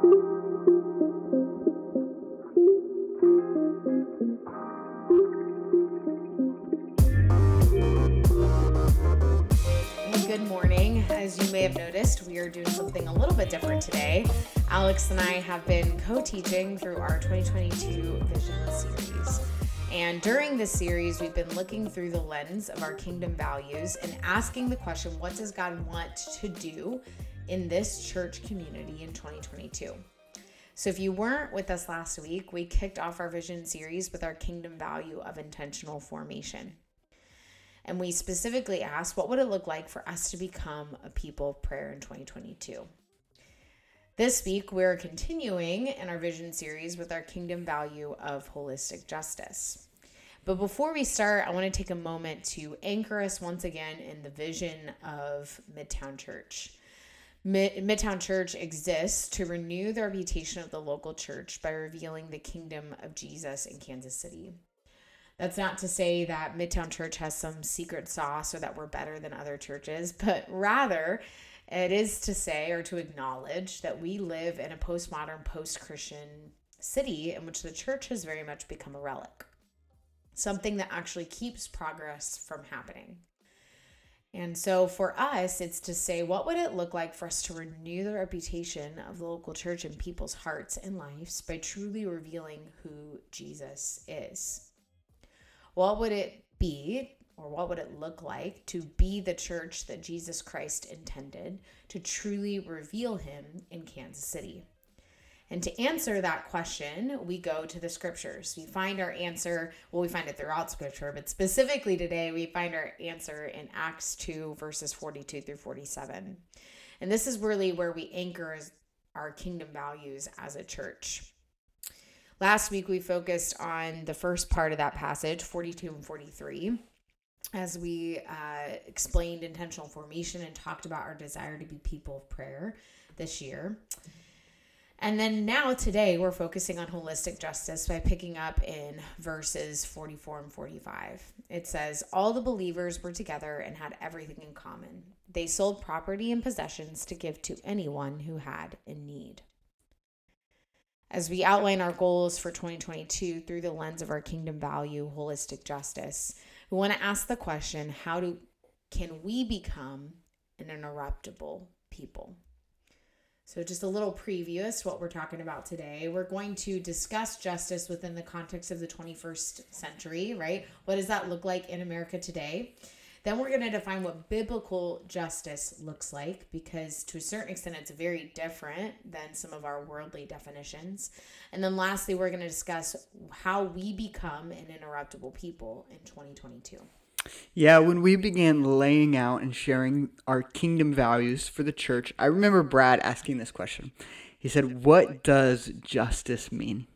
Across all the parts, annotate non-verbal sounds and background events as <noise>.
Good morning. As you may have noticed, we are doing something a little bit different today. Alex and I have been co teaching through our 2022 Vision series. And during this series, we've been looking through the lens of our kingdom values and asking the question what does God want to do in this church community in 2022? So, if you weren't with us last week, we kicked off our vision series with our kingdom value of intentional formation. And we specifically asked, what would it look like for us to become a people of prayer in 2022? This week, we're continuing in our vision series with our kingdom value of holistic justice. But before we start, I want to take a moment to anchor us once again in the vision of Midtown Church. Midtown Church exists to renew the reputation of the local church by revealing the kingdom of Jesus in Kansas City. That's not to say that Midtown Church has some secret sauce or that we're better than other churches, but rather it is to say or to acknowledge that we live in a postmodern, post Christian city in which the church has very much become a relic, something that actually keeps progress from happening. And so for us, it's to say, what would it look like for us to renew the reputation of the local church in people's hearts and lives by truly revealing who Jesus is? What would it be or what would it look like to be the church that Jesus Christ intended to truly reveal him in Kansas City? And to answer that question, we go to the scriptures. We find our answer, well, we find it throughout scripture, but specifically today, we find our answer in Acts 2, verses 42 through 47. And this is really where we anchor our kingdom values as a church. Last week, we focused on the first part of that passage, 42 and 43, as we uh, explained intentional formation and talked about our desire to be people of prayer this year. And then now, today, we're focusing on holistic justice by picking up in verses 44 and 45. It says, All the believers were together and had everything in common. They sold property and possessions to give to anyone who had in need as we outline our goals for 2022 through the lens of our kingdom value, holistic justice, we want to ask the question how do can we become an interruptible people? So, just a little preview as to what we're talking about today. We're going to discuss justice within the context of the 21st century, right? What does that look like in America today? Then we're going to define what biblical justice looks like because to a certain extent it's very different than some of our worldly definitions. And then lastly, we're going to discuss how we become an interruptible people in 2022. Yeah, when we began laying out and sharing our kingdom values for the church, I remember Brad asking this question. He said, What does justice mean?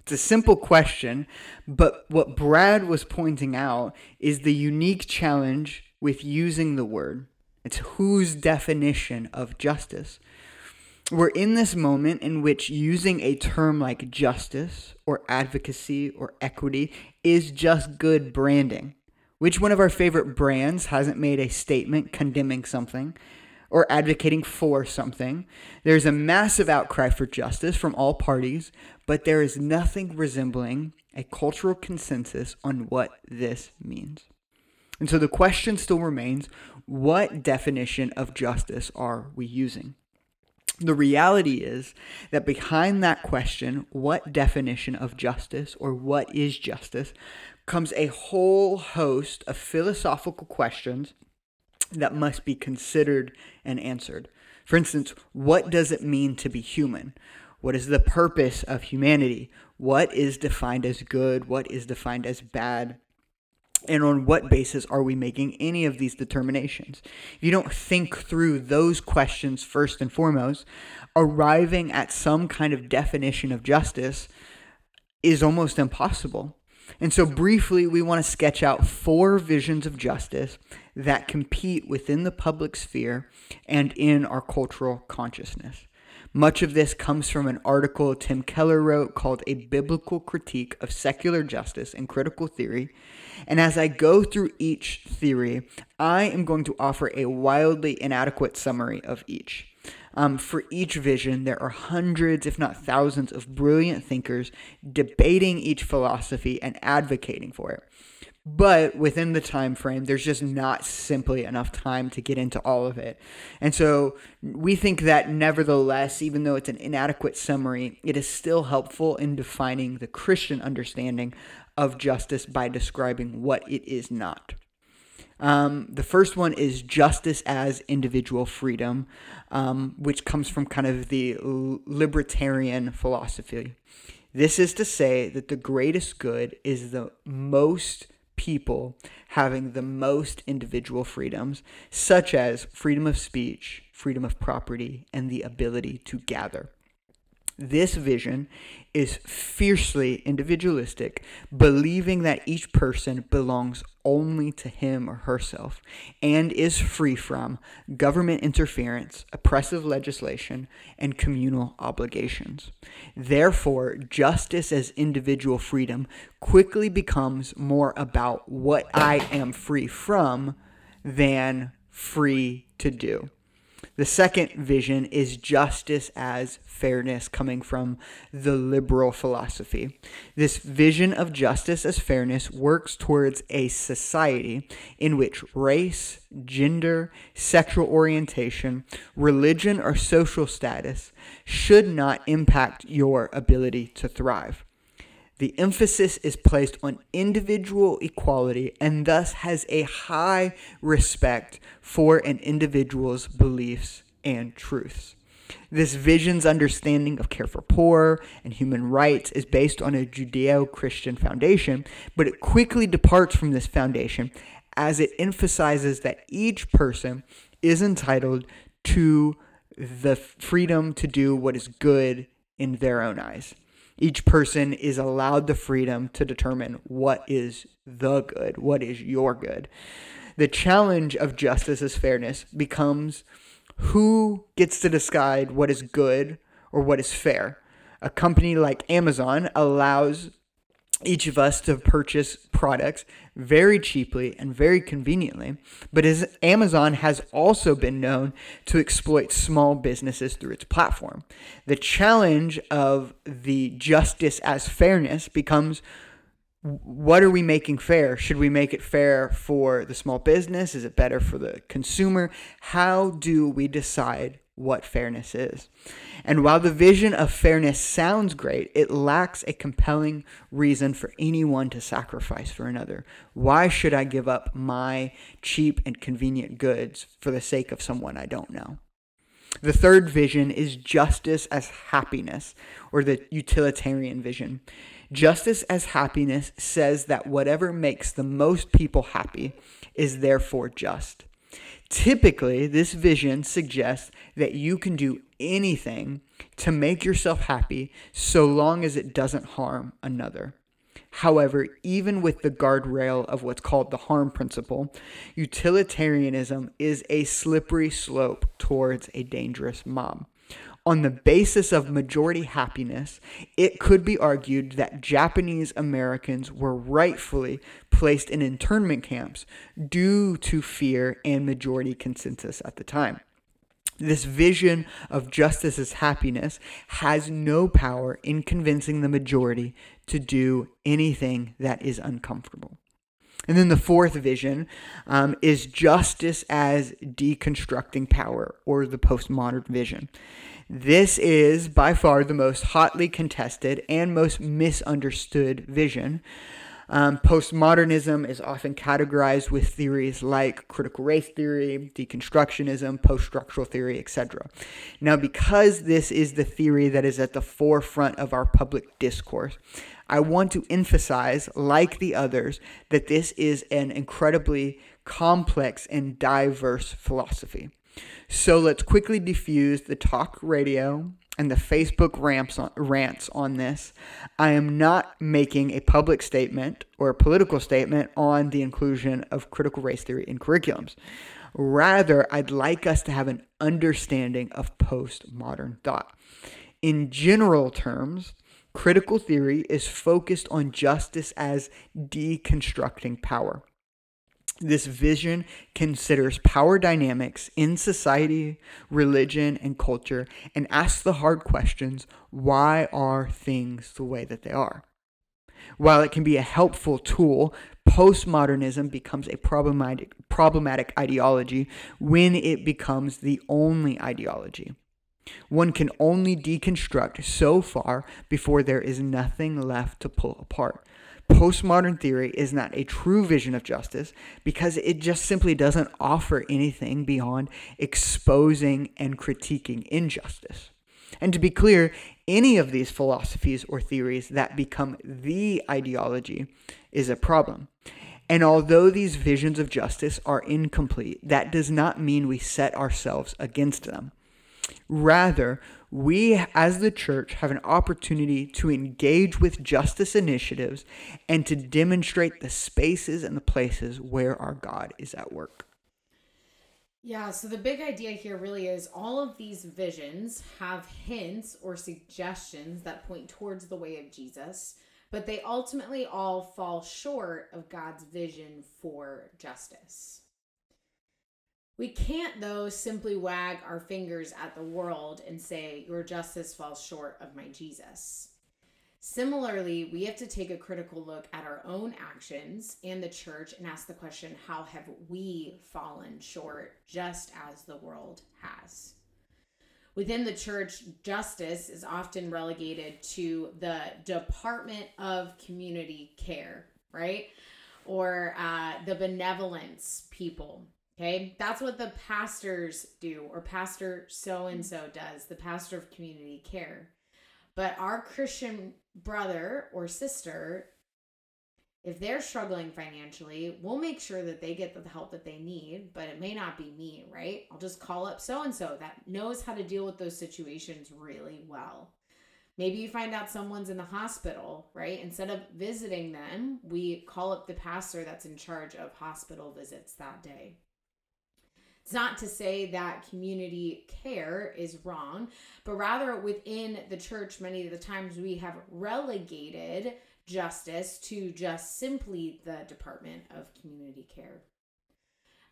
It's a simple question, but what Brad was pointing out is the unique challenge with using the word. It's whose definition of justice. We're in this moment in which using a term like justice or advocacy or equity is just good branding. Which one of our favorite brands hasn't made a statement condemning something or advocating for something. There's a massive outcry for justice from all parties, but there is nothing resembling a cultural consensus on what this means. And so the question still remains what definition of justice are we using? The reality is that behind that question, what definition of justice or what is justice, comes a whole host of philosophical questions that must be considered and answered. For instance, what does it mean to be human? What is the purpose of humanity? What is defined as good? What is defined as bad? And on what basis are we making any of these determinations? If you don't think through those questions first and foremost, arriving at some kind of definition of justice is almost impossible. And so, briefly, we want to sketch out four visions of justice that compete within the public sphere and in our cultural consciousness. Much of this comes from an article Tim Keller wrote called A Biblical Critique of Secular Justice and Critical Theory. And as I go through each theory, I am going to offer a wildly inadequate summary of each. Um, for each vision, there are hundreds, if not thousands, of brilliant thinkers debating each philosophy and advocating for it. But within the time frame, there's just not simply enough time to get into all of it. And so we think that nevertheless, even though it's an inadequate summary, it is still helpful in defining the Christian understanding of justice by describing what it is not. Um, the first one is justice as individual freedom, um, which comes from kind of the libertarian philosophy. This is to say that the greatest good is the most people having the most individual freedoms, such as freedom of speech, freedom of property, and the ability to gather. This vision is fiercely individualistic, believing that each person belongs only to him or herself and is free from government interference, oppressive legislation, and communal obligations. Therefore, justice as individual freedom quickly becomes more about what I am free from than free to do. The second vision is justice as fairness, coming from the liberal philosophy. This vision of justice as fairness works towards a society in which race, gender, sexual orientation, religion, or social status should not impact your ability to thrive. The emphasis is placed on individual equality and thus has a high respect for an individual's beliefs and truths. This vision's understanding of care for poor and human rights is based on a Judeo Christian foundation, but it quickly departs from this foundation as it emphasizes that each person is entitled to the freedom to do what is good in their own eyes each person is allowed the freedom to determine what is the good, what is your good. The challenge of justice as fairness becomes who gets to decide what is good or what is fair. A company like Amazon allows each of us to purchase products very cheaply and very conveniently. But as Amazon has also been known to exploit small businesses through its platform. The challenge of the justice as fairness becomes what are we making fair? Should we make it fair for the small business? Is it better for the consumer? How do we decide what fairness is. And while the vision of fairness sounds great, it lacks a compelling reason for anyone to sacrifice for another. Why should I give up my cheap and convenient goods for the sake of someone I don't know? The third vision is justice as happiness, or the utilitarian vision. Justice as happiness says that whatever makes the most people happy is therefore just. Typically, this vision suggests that you can do anything to make yourself happy so long as it doesn't harm another. However, even with the guardrail of what's called the harm principle, utilitarianism is a slippery slope towards a dangerous mob on the basis of majority happiness, it could be argued that Japanese Americans were rightfully placed in internment camps due to fear and majority consensus at the time. This vision of justice as happiness has no power in convincing the majority to do anything that is uncomfortable. And then the fourth vision um, is justice as deconstructing power, or the postmodern vision. This is by far the most hotly contested and most misunderstood vision. Um, postmodernism is often categorized with theories like critical race theory, deconstructionism, post structural theory, etc. Now, because this is the theory that is at the forefront of our public discourse, I want to emphasize, like the others, that this is an incredibly complex and diverse philosophy. So let's quickly diffuse the talk radio and the Facebook rants on, rants on this. I am not making a public statement or a political statement on the inclusion of critical race theory in curriculums. Rather, I'd like us to have an understanding of postmodern thought. In general terms, critical theory is focused on justice as deconstructing power. This vision considers power dynamics in society, religion, and culture and asks the hard questions why are things the way that they are? While it can be a helpful tool, postmodernism becomes a problematic, problematic ideology when it becomes the only ideology. One can only deconstruct so far before there is nothing left to pull apart. Postmodern theory is not a true vision of justice because it just simply doesn't offer anything beyond exposing and critiquing injustice. And to be clear, any of these philosophies or theories that become the ideology is a problem. And although these visions of justice are incomplete, that does not mean we set ourselves against them. Rather, we as the church have an opportunity to engage with justice initiatives and to demonstrate the spaces and the places where our God is at work. Yeah, so the big idea here really is all of these visions have hints or suggestions that point towards the way of Jesus, but they ultimately all fall short of God's vision for justice. We can't, though, simply wag our fingers at the world and say, Your justice falls short of my Jesus. Similarly, we have to take a critical look at our own actions and the church and ask the question how have we fallen short just as the world has? Within the church, justice is often relegated to the Department of Community Care, right? Or uh, the benevolence people Okay, that's what the pastors do, or pastor so and so does, the pastor of community care. But our Christian brother or sister, if they're struggling financially, we'll make sure that they get the help that they need, but it may not be me, right? I'll just call up so and so that knows how to deal with those situations really well. Maybe you find out someone's in the hospital, right? Instead of visiting them, we call up the pastor that's in charge of hospital visits that day. It's not to say that community care is wrong, but rather within the church, many of the times we have relegated justice to just simply the Department of Community Care.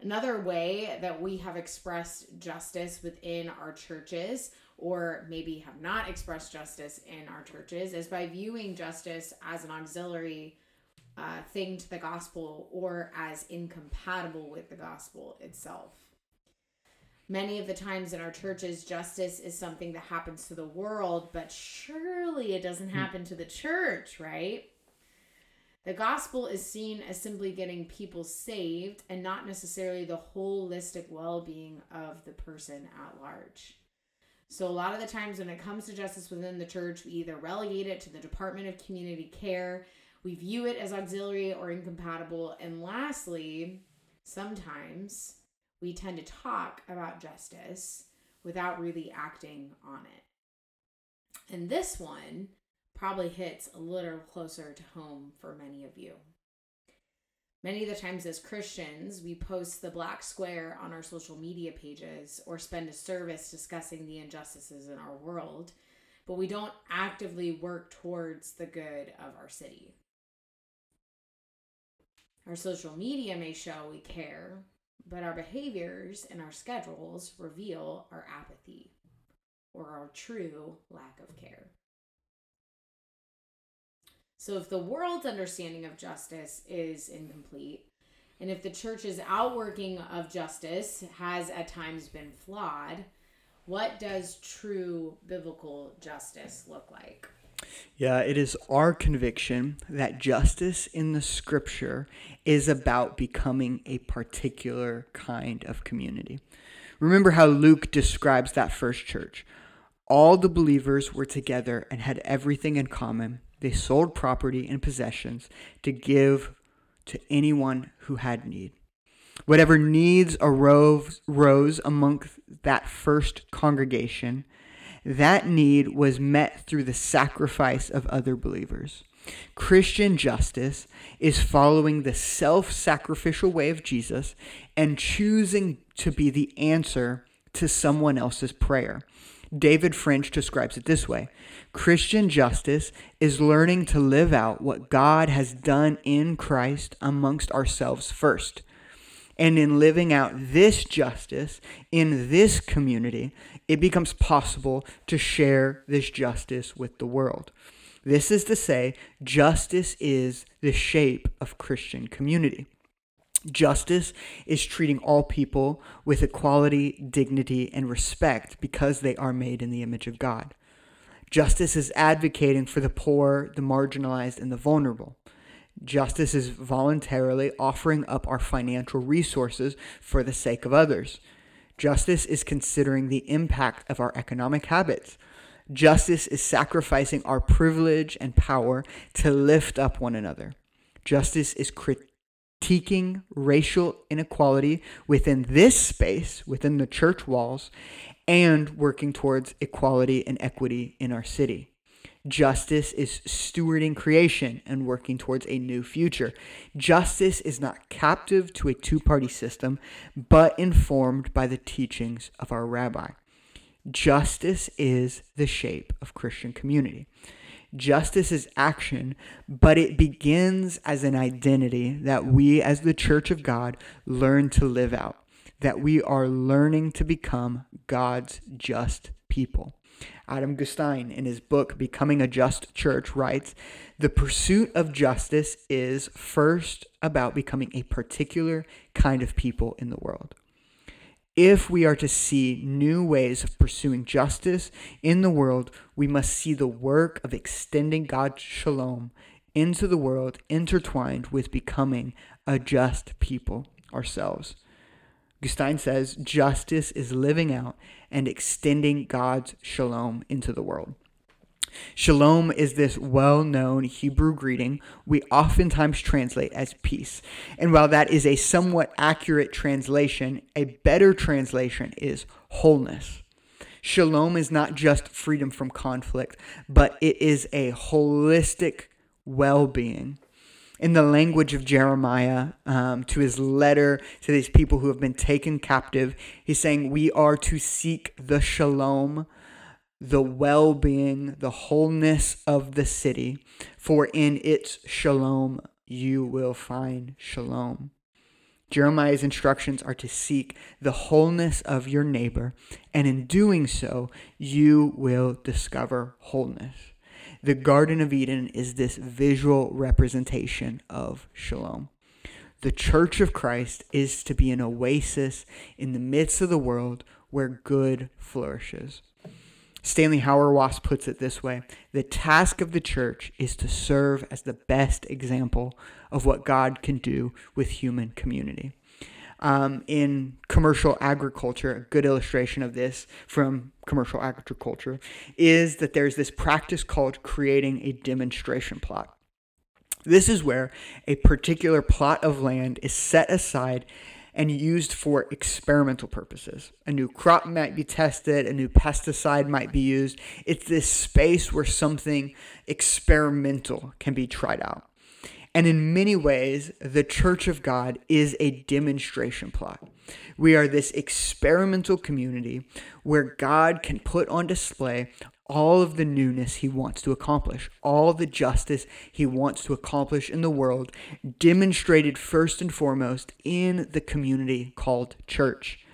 Another way that we have expressed justice within our churches, or maybe have not expressed justice in our churches, is by viewing justice as an auxiliary uh, thing to the gospel or as incompatible with the gospel itself many of the times in our churches justice is something that happens to the world but surely it doesn't hmm. happen to the church right the gospel is seen as simply getting people saved and not necessarily the holistic well-being of the person at large so a lot of the times when it comes to justice within the church we either relegate it to the department of community care we view it as auxiliary or incompatible and lastly sometimes we tend to talk about justice without really acting on it. And this one probably hits a little closer to home for many of you. Many of the times, as Christians, we post the black square on our social media pages or spend a service discussing the injustices in our world, but we don't actively work towards the good of our city. Our social media may show we care, but our behaviors and our schedules reveal our apathy or our true lack of care. So, if the world's understanding of justice is incomplete, and if the church's outworking of justice has at times been flawed, what does true biblical justice look like? Yeah, it is our conviction that justice in the scripture is about becoming a particular kind of community. Remember how Luke describes that first church. All the believers were together and had everything in common. They sold property and possessions to give to anyone who had need. Whatever needs arose, rose among that first congregation, that need was met through the sacrifice of other believers. Christian justice is following the self sacrificial way of Jesus and choosing to be the answer to someone else's prayer. David French describes it this way Christian justice is learning to live out what God has done in Christ amongst ourselves first. And in living out this justice in this community, it becomes possible to share this justice with the world. This is to say, justice is the shape of Christian community. Justice is treating all people with equality, dignity, and respect because they are made in the image of God. Justice is advocating for the poor, the marginalized, and the vulnerable. Justice is voluntarily offering up our financial resources for the sake of others. Justice is considering the impact of our economic habits. Justice is sacrificing our privilege and power to lift up one another. Justice is critiquing racial inequality within this space, within the church walls, and working towards equality and equity in our city. Justice is stewarding creation and working towards a new future. Justice is not captive to a two party system, but informed by the teachings of our rabbi. Justice is the shape of Christian community. Justice is action, but it begins as an identity that we, as the church of God, learn to live out, that we are learning to become God's just people. Adam Gustine, in his book Becoming a Just Church, writes The pursuit of justice is first about becoming a particular kind of people in the world. If we are to see new ways of pursuing justice in the world, we must see the work of extending God's shalom into the world intertwined with becoming a just people ourselves. Gustine says justice is living out and extending God's shalom into the world. Shalom is this well known Hebrew greeting we oftentimes translate as peace. And while that is a somewhat accurate translation, a better translation is wholeness. Shalom is not just freedom from conflict, but it is a holistic well being in the language of Jeremiah um, to his letter to these people who have been taken captive. He's saying, We are to seek the shalom, the well being, the wholeness of the city, for in its shalom you will find shalom. Jeremiah's instructions are to seek the wholeness of your neighbor, and in doing so, you will discover wholeness the Garden of Eden is this visual representation of shalom. The church of Christ is to be an oasis in the midst of the world where good flourishes. Stanley Hauerwas puts it this way The task of the church is to serve as the best example of what God can do with human community um, in commercial agriculture, a good illustration of this from commercial agriculture is that there's this practice called creating a demonstration plot. This is where a particular plot of land is set aside and used for experimental purposes. A new crop might be tested, a new pesticide might be used. It's this space where something experimental can be tried out. And in many ways, the church of God is a demonstration plot. We are this experimental community where God can put on display all of the newness he wants to accomplish, all the justice he wants to accomplish in the world, demonstrated first and foremost in the community called church.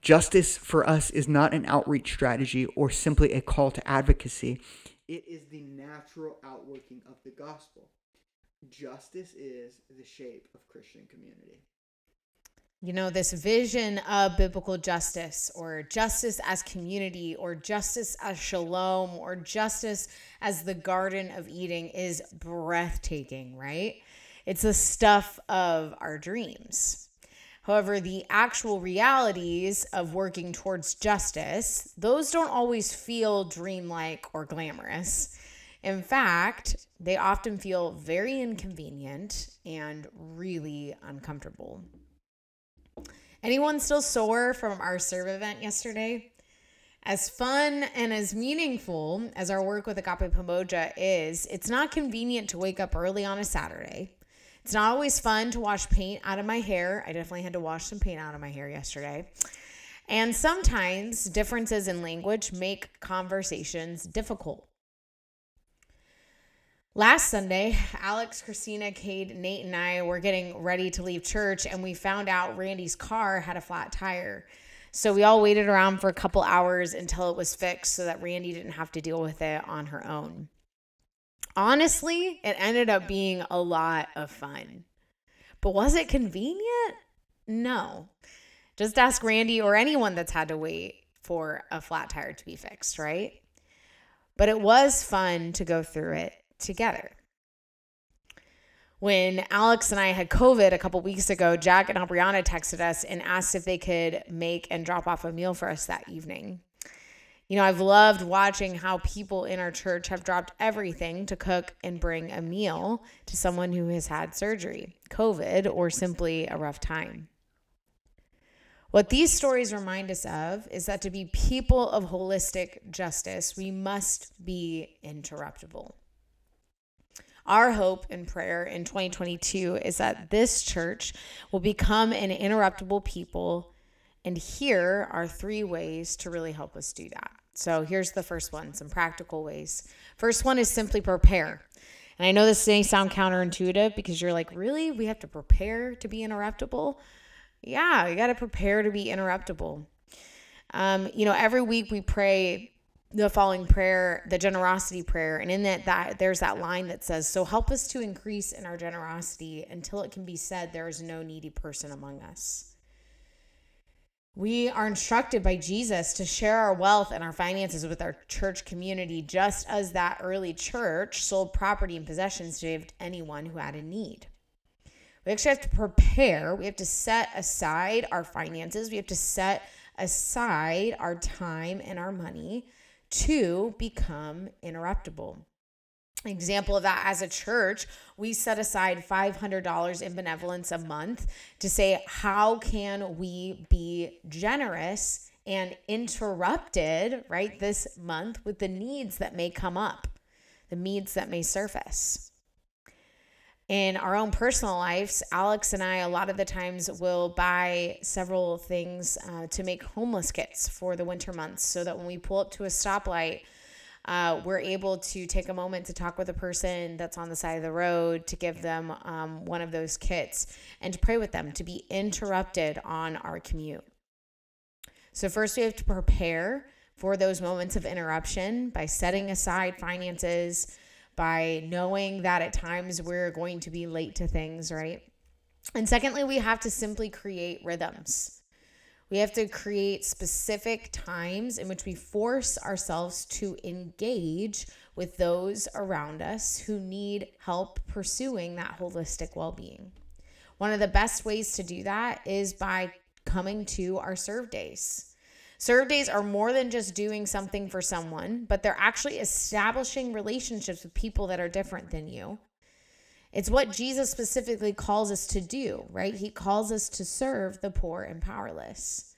Justice for us is not an outreach strategy or simply a call to advocacy. It is the natural outworking of the gospel justice is the shape of Christian community. You know, this vision of biblical justice or justice as community or justice as shalom or justice as the Garden of Eden is breathtaking, right? It's the stuff of our dreams. However, the actual realities of working towards justice, those don't always feel dreamlike or glamorous. In fact, they often feel very inconvenient and really uncomfortable. Anyone still sore from our serve event yesterday? As fun and as meaningful as our work with Agape Pomoja is, it's not convenient to wake up early on a Saturday. It's not always fun to wash paint out of my hair. I definitely had to wash some paint out of my hair yesterday. And sometimes differences in language make conversations difficult. Last Sunday, <laughs> Alex, Christina, Cade, Nate, and I were getting ready to leave church, and we found out Randy's car had a flat tire. So we all waited around for a couple hours until it was fixed so that Randy didn't have to deal with it on her own. Honestly, it ended up being a lot of fun. But was it convenient? No. Just ask Randy or anyone that's had to wait for a flat tire to be fixed, right? But it was fun to go through it together. When Alex and I had COVID a couple weeks ago, Jack and Aubriana texted us and asked if they could make and drop off a meal for us that evening. You know, I've loved watching how people in our church have dropped everything to cook and bring a meal to someone who has had surgery, COVID, or simply a rough time. What these stories remind us of is that to be people of holistic justice, we must be interruptible. Our hope and prayer in 2022 is that this church will become an interruptible people. And here are three ways to really help us do that. So here's the first one some practical ways. First one is simply prepare. And I know this may sound counterintuitive because you're like, really? We have to prepare to be interruptible? Yeah, you got to prepare to be interruptible. Um, you know, every week we pray the following prayer, the generosity prayer, and in that that there's that line that says, "So help us to increase in our generosity until it can be said there is no needy person among us." We are instructed by Jesus to share our wealth and our finances with our church community, just as that early church sold property and possessions to anyone who had a need. We actually have to prepare. We have to set aside our finances. We have to set aside our time and our money to become interruptible. example of that as a church, we set aside $500 in benevolence a month to say, how can we be generous and interrupted, right, this month with the needs that may come up, the needs that may surface in our own personal lives, Alex and I, a lot of the times, will buy several things uh, to make homeless kits for the winter months so that when we pull up to a stoplight, uh, we're able to take a moment to talk with a person that's on the side of the road, to give them um, one of those kits, and to pray with them, to be interrupted on our commute. So, first, we have to prepare for those moments of interruption by setting aside finances by knowing that at times we're going to be late to things, right? And secondly, we have to simply create rhythms. We have to create specific times in which we force ourselves to engage with those around us who need help pursuing that holistic well being. One of the best ways to do that is by coming to our serve days. Serve days are more than just doing something for someone, but they're actually establishing relationships with people that are different than you. It's what Jesus specifically calls us to do, right? He calls us to serve the poor and powerless.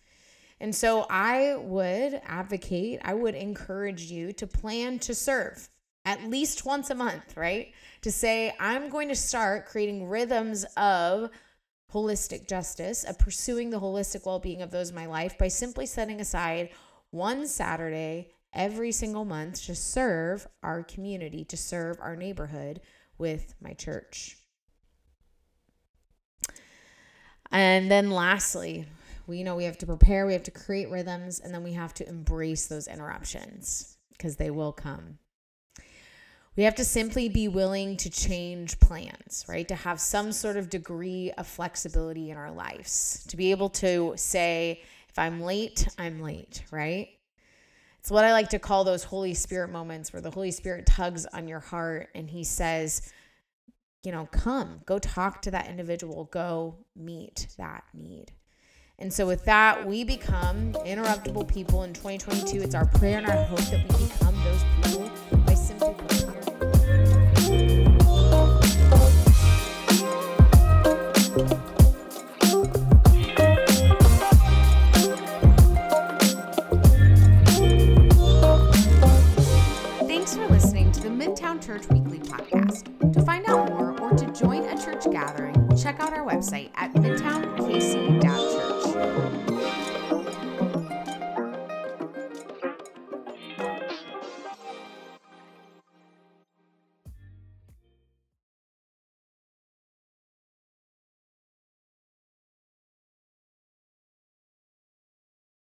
And so I would advocate, I would encourage you to plan to serve at least once a month, right? To say, I'm going to start creating rhythms of holistic justice, of pursuing the holistic well being of those in my life by simply setting aside one Saturday every single month to serve our community, to serve our neighborhood with my church. And then lastly, we know we have to prepare, we have to create rhythms, and then we have to embrace those interruptions because they will come. We have to simply be willing to change plans, right? To have some sort of degree of flexibility in our lives, to be able to say, if I'm late, I'm late, right? It's what I like to call those Holy Spirit moments where the Holy Spirit tugs on your heart and he says, you know, come, go talk to that individual, go meet that need. And so, with that, we become interruptible people in 2022. It's our prayer and our hope that we become those people